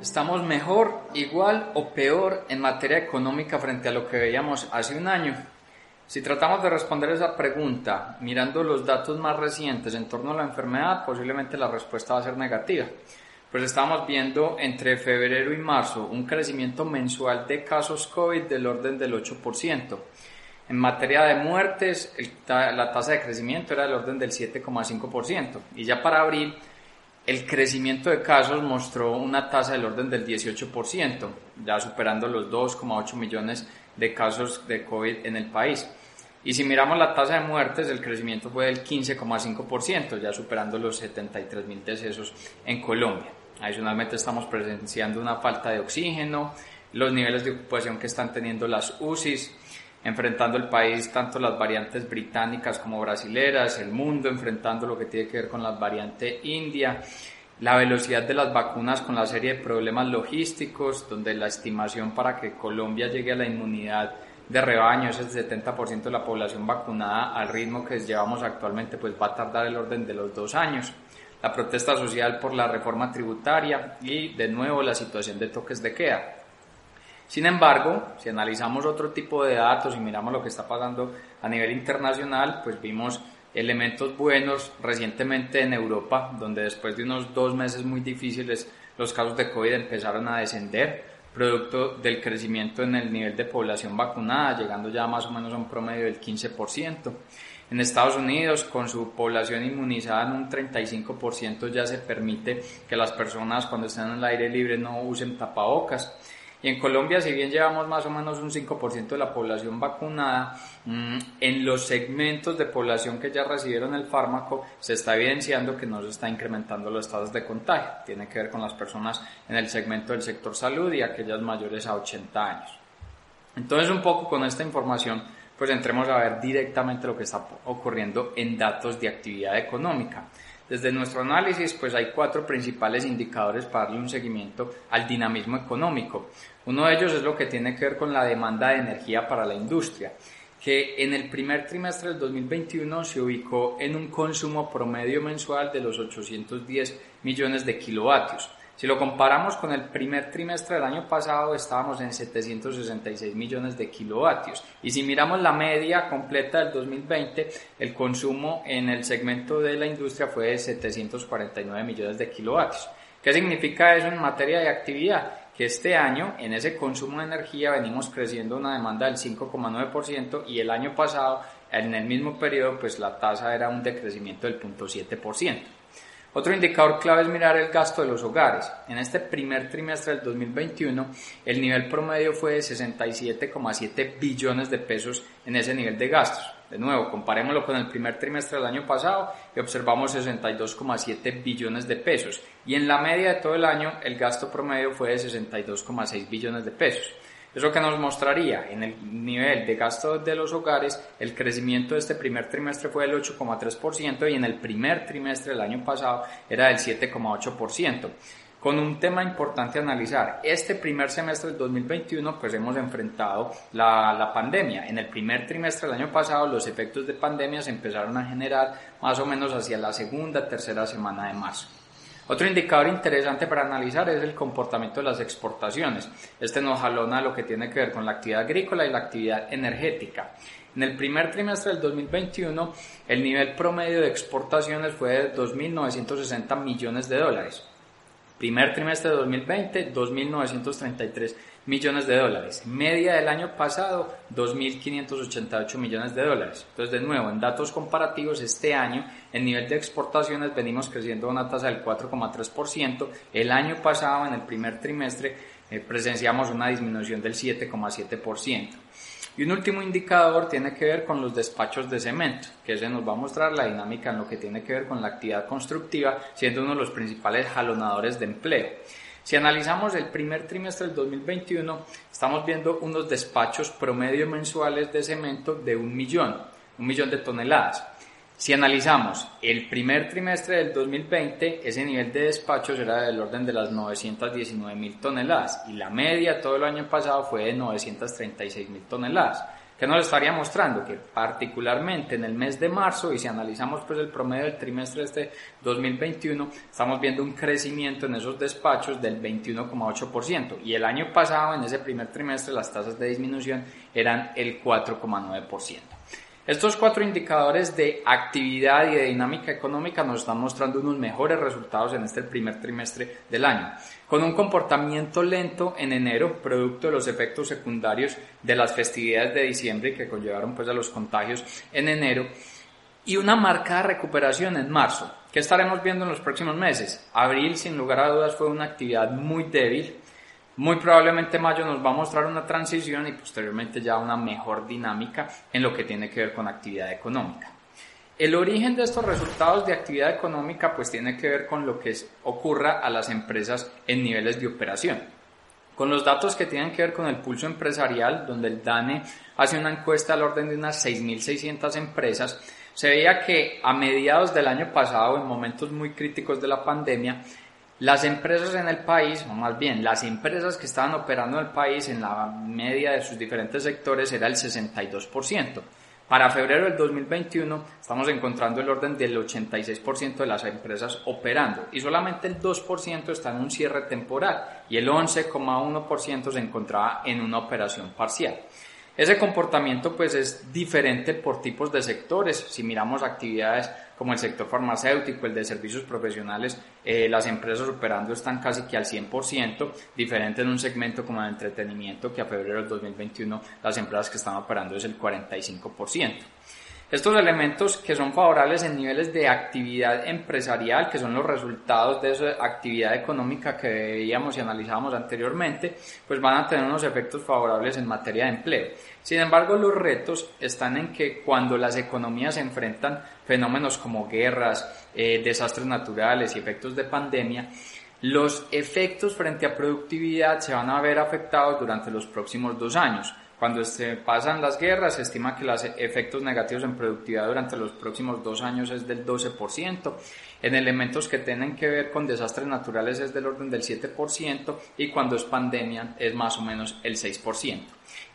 ¿Estamos mejor, igual o peor en materia económica frente a lo que veíamos hace un año? Si tratamos de responder esa pregunta mirando los datos más recientes en torno a la enfermedad, posiblemente la respuesta va a ser negativa. Pues estamos viendo entre febrero y marzo un crecimiento mensual de casos COVID del orden del 8%. En materia de muertes, la tasa de crecimiento era del orden del 7,5%. Y ya para abril, el crecimiento de casos mostró una tasa del orden del 18%, ya superando los 2,8 millones de casos de COVID en el país. Y si miramos la tasa de muertes, el crecimiento fue del 15,5%, ya superando los 73 mil decesos en Colombia. Adicionalmente estamos presenciando una falta de oxígeno, los niveles de ocupación que están teniendo las UCIs, enfrentando el país tanto las variantes británicas como brasileras, el mundo enfrentando lo que tiene que ver con la variante india, la velocidad de las vacunas con la serie de problemas logísticos, donde la estimación para que Colombia llegue a la inmunidad de rebaño es el 70% de la población vacunada al ritmo que llevamos actualmente, pues va a tardar el orden de los dos años. La protesta social por la reforma tributaria y de nuevo la situación de toques de queda. Sin embargo, si analizamos otro tipo de datos y miramos lo que está pasando a nivel internacional, pues vimos elementos buenos recientemente en Europa, donde después de unos dos meses muy difíciles los casos de COVID empezaron a descender, producto del crecimiento en el nivel de población vacunada, llegando ya más o menos a un promedio del 15%. En Estados Unidos, con su población inmunizada en un 35%, ya se permite que las personas cuando estén en el aire libre no usen tapabocas. Y en Colombia, si bien llevamos más o menos un 5% de la población vacunada, mm, en los segmentos de población que ya recibieron el fármaco se está evidenciando que no se está incrementando las tasas de contagio. Tiene que ver con las personas en el segmento del sector salud y aquellas mayores a 80 años. Entonces, un poco con esta información, pues entremos a ver directamente lo que está ocurriendo en datos de actividad económica. Desde nuestro análisis, pues hay cuatro principales indicadores para darle un seguimiento al dinamismo económico. Uno de ellos es lo que tiene que ver con la demanda de energía para la industria, que en el primer trimestre del 2021 se ubicó en un consumo promedio mensual de los 810 millones de kilovatios. Si lo comparamos con el primer trimestre del año pasado, estábamos en 766 millones de kilovatios. Y si miramos la media completa del 2020, el consumo en el segmento de la industria fue de 749 millones de kilovatios. ¿Qué significa eso en materia de actividad? Que este año, en ese consumo de energía, venimos creciendo una demanda del 5,9% y el año pasado, en el mismo periodo, pues la tasa era un decrecimiento del 0.7%. Otro indicador clave es mirar el gasto de los hogares. En este primer trimestre del 2021, el nivel promedio fue de 67,7 billones de pesos en ese nivel de gastos. De nuevo, comparémoslo con el primer trimestre del año pasado y observamos 62,7 billones de pesos. Y en la media de todo el año, el gasto promedio fue de 62,6 billones de pesos. Eso que nos mostraría en el nivel de gasto de los hogares, el crecimiento de este primer trimestre fue del 8,3% y en el primer trimestre del año pasado era del 7,8% con un tema importante analizar. Este primer semestre del 2021 pues hemos enfrentado la, la, pandemia. En el primer trimestre del año pasado los efectos de pandemia se empezaron a generar más o menos hacia la segunda, tercera semana de marzo. Otro indicador interesante para analizar es el comportamiento de las exportaciones. Este nos jalona lo que tiene que ver con la actividad agrícola y la actividad energética. En el primer trimestre del 2021, el nivel promedio de exportaciones fue de 2.960 millones de dólares. Primer trimestre de 2020, 2.933 millones de dólares. Media del año pasado, 2.588 millones de dólares. Entonces, de nuevo, en datos comparativos, este año, el nivel de exportaciones venimos creciendo a una tasa del 4,3%. El año pasado, en el primer trimestre, eh, presenciamos una disminución del 7,7%. Y un último indicador tiene que ver con los despachos de cemento, que se nos va a mostrar la dinámica en lo que tiene que ver con la actividad constructiva, siendo uno de los principales jalonadores de empleo. Si analizamos el primer trimestre del 2021, estamos viendo unos despachos promedio mensuales de cemento de un millón, un millón de toneladas. Si analizamos el primer trimestre del 2020, ese nivel de despachos era del orden de las 919 mil toneladas y la media todo el año pasado fue de 936 mil toneladas. ¿Qué nos estaría mostrando? Que particularmente en el mes de marzo, y si analizamos pues el promedio del trimestre este 2021, estamos viendo un crecimiento en esos despachos del 21,8%. Y el año pasado, en ese primer trimestre, las tasas de disminución eran el 4,9%. Estos cuatro indicadores de actividad y de dinámica económica nos están mostrando unos mejores resultados en este primer trimestre del año, con un comportamiento lento en enero, producto de los efectos secundarios de las festividades de diciembre que conllevaron pues a los contagios en enero, y una marcada recuperación en marzo. ¿Qué estaremos viendo en los próximos meses? Abril, sin lugar a dudas, fue una actividad muy débil, muy probablemente mayo nos va a mostrar una transición y posteriormente ya una mejor dinámica en lo que tiene que ver con actividad económica. El origen de estos resultados de actividad económica pues tiene que ver con lo que ocurra a las empresas en niveles de operación. Con los datos que tienen que ver con el pulso empresarial, donde el DANE hace una encuesta al orden de unas 6.600 empresas, se veía que a mediados del año pasado, en momentos muy críticos de la pandemia, las empresas en el país, o más bien las empresas que estaban operando en el país en la media de sus diferentes sectores era el 62%. Para febrero del 2021 estamos encontrando el orden del 86% de las empresas operando y solamente el 2% está en un cierre temporal y el 11,1% se encontraba en una operación parcial. Ese comportamiento pues es diferente por tipos de sectores. Si miramos actividades como el sector farmacéutico, el de servicios profesionales, eh, las empresas operando están casi que al 100%, diferente en un segmento como el entretenimiento que a febrero del 2021 las empresas que están operando es el 45%. Estos elementos que son favorables en niveles de actividad empresarial, que son los resultados de esa actividad económica que veíamos y analizábamos anteriormente, pues van a tener unos efectos favorables en materia de empleo. Sin embargo, los retos están en que cuando las economías se enfrentan fenómenos como guerras, eh, desastres naturales y efectos de pandemia, los efectos frente a productividad se van a ver afectados durante los próximos dos años. Cuando se pasan las guerras, se estima que los efectos negativos en productividad durante los próximos dos años es del 12%, en elementos que tienen que ver con desastres naturales es del orden del 7% y cuando es pandemia es más o menos el 6%.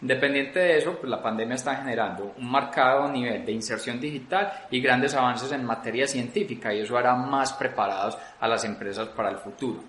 Independiente de eso, pues la pandemia está generando un marcado nivel de inserción digital y grandes avances en materia científica y eso hará más preparados a las empresas para el futuro.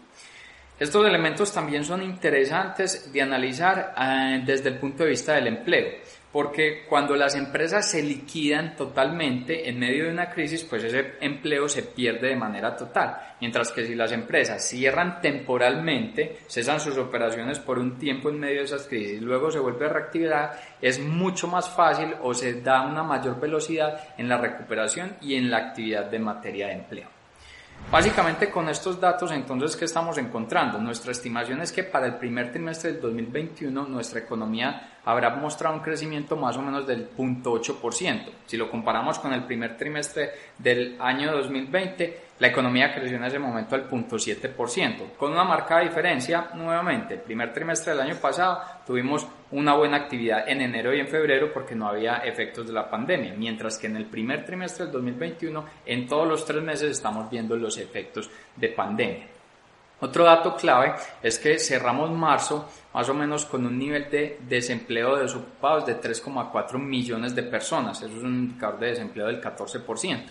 Estos elementos también son interesantes de analizar eh, desde el punto de vista del empleo, porque cuando las empresas se liquidan totalmente en medio de una crisis, pues ese empleo se pierde de manera total, mientras que si las empresas cierran temporalmente, cesan sus operaciones por un tiempo en medio de esas crisis, luego se vuelve a reactivar, es mucho más fácil o se da una mayor velocidad en la recuperación y en la actividad de materia de empleo. Básicamente con estos datos entonces ¿qué estamos encontrando? Nuestra estimación es que para el primer trimestre del 2021 nuestra economía habrá mostrado un crecimiento más o menos del 0.8%. Si lo comparamos con el primer trimestre del año 2020, la economía creció en ese momento al 0.7%, con una marcada diferencia nuevamente. El primer trimestre del año pasado tuvimos una buena actividad en enero y en febrero porque no había efectos de la pandemia, mientras que en el primer trimestre del 2021, en todos los tres meses estamos viendo los efectos de pandemia. Otro dato clave es que cerramos marzo más o menos con un nivel de desempleo de desocupados de 3,4 millones de personas. Eso es un indicador de desempleo del 14%.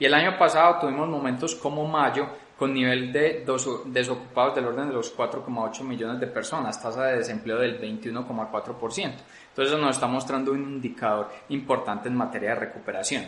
Y el año pasado tuvimos momentos como mayo con nivel de desocupados del orden de los 4,8 millones de personas, tasa de desempleo del 21,4%. Entonces nos está mostrando un indicador importante en materia de recuperación.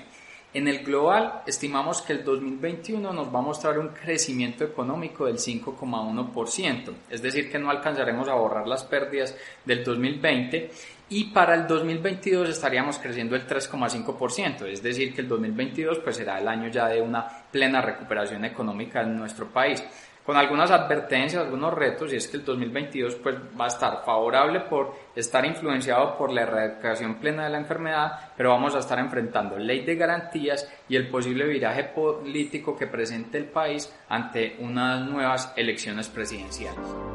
En el global, estimamos que el 2021 nos va a mostrar un crecimiento económico del 5,1%, es decir, que no alcanzaremos a borrar las pérdidas del 2020 y para el 2022 estaríamos creciendo el 3,5%, es decir, que el 2022 pues será el año ya de una plena recuperación económica en nuestro país con algunas advertencias, algunos retos, y es que el 2022 pues, va a estar favorable por estar influenciado por la erradicación plena de la enfermedad, pero vamos a estar enfrentando ley de garantías y el posible viraje político que presente el país ante unas nuevas elecciones presidenciales.